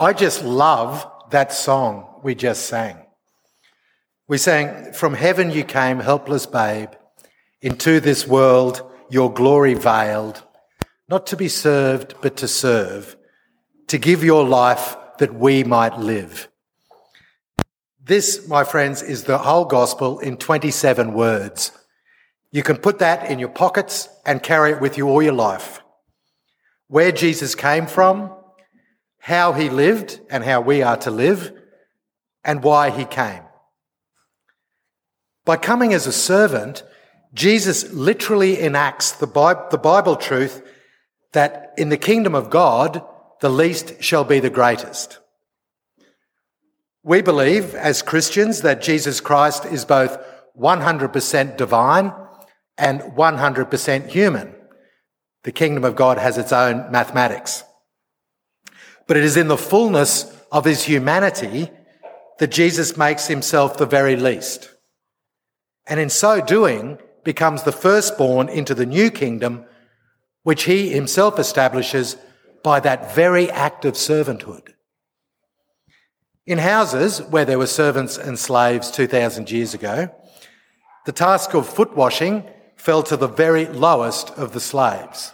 I just love that song we just sang. We sang, From heaven you came, helpless babe, into this world your glory veiled, not to be served, but to serve, to give your life that we might live. This, my friends, is the whole gospel in 27 words. You can put that in your pockets and carry it with you all your life. Where Jesus came from, how he lived and how we are to live, and why he came. By coming as a servant, Jesus literally enacts the Bible truth that in the kingdom of God, the least shall be the greatest. We believe as Christians that Jesus Christ is both 100% divine and 100% human. The kingdom of God has its own mathematics. But it is in the fullness of his humanity that Jesus makes himself the very least. And in so doing, becomes the firstborn into the new kingdom, which he himself establishes by that very act of servanthood. In houses where there were servants and slaves 2,000 years ago, the task of foot washing fell to the very lowest of the slaves.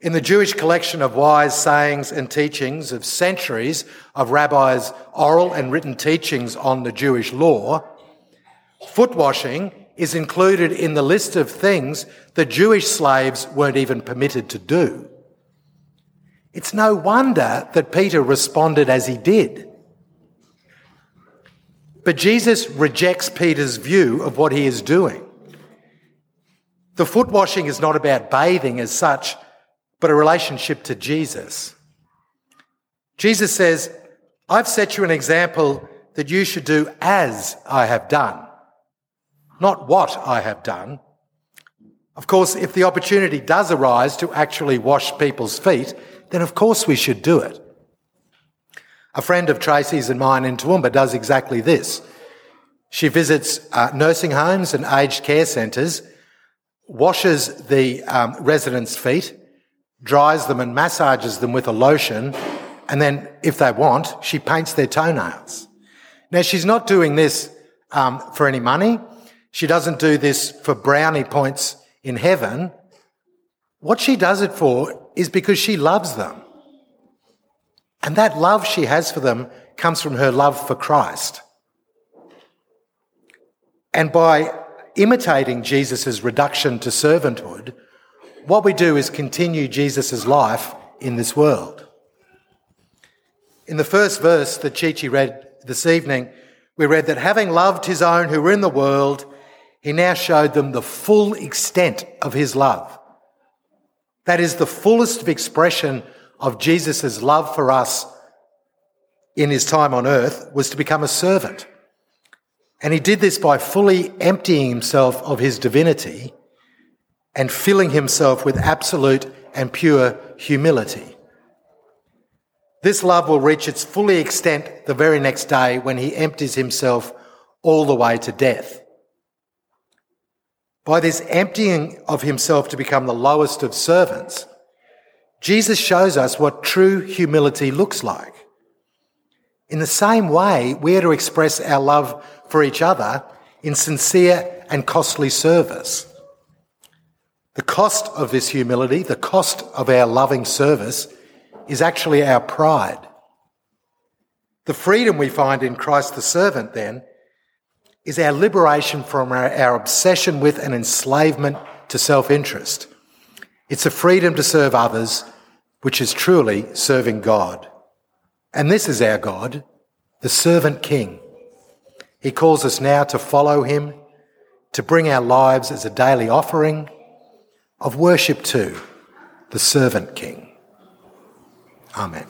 In the Jewish collection of wise sayings and teachings of centuries of rabbis' oral and written teachings on the Jewish law, foot washing is included in the list of things the Jewish slaves weren't even permitted to do. It's no wonder that Peter responded as he did. But Jesus rejects Peter's view of what he is doing. The foot washing is not about bathing as such, but a relationship to Jesus. Jesus says, I've set you an example that you should do as I have done, not what I have done. Of course, if the opportunity does arise to actually wash people's feet, then of course we should do it. A friend of Tracy's and mine in Toowoomba does exactly this. She visits uh, nursing homes and aged care centres, washes the um, residents' feet, dries them and massages them with a lotion, and then, if they want, she paints their toenails. Now, she's not doing this um, for any money. She doesn't do this for brownie points in heaven. What she does it for is because she loves them. And that love she has for them comes from her love for Christ. And by imitating Jesus' reduction to servanthood, what we do is continue Jesus' life in this world. In the first verse that Chichi read this evening, we read that having loved his own who were in the world, he now showed them the full extent of his love. That is the fullest expression of Jesus' love for us in his time on earth was to become a servant. And he did this by fully emptying himself of his divinity and filling himself with absolute and pure humility. This love will reach its fully extent the very next day when he empties himself all the way to death. By this emptying of himself to become the lowest of servants, Jesus shows us what true humility looks like. In the same way, we are to express our love for each other in sincere and costly service. The cost of this humility, the cost of our loving service, is actually our pride. The freedom we find in Christ the servant, then, is our liberation from our, our obsession with and enslavement to self interest. It's a freedom to serve others, which is truly serving God. And this is our God, the servant king. He calls us now to follow him, to bring our lives as a daily offering of worship to the servant king. Amen.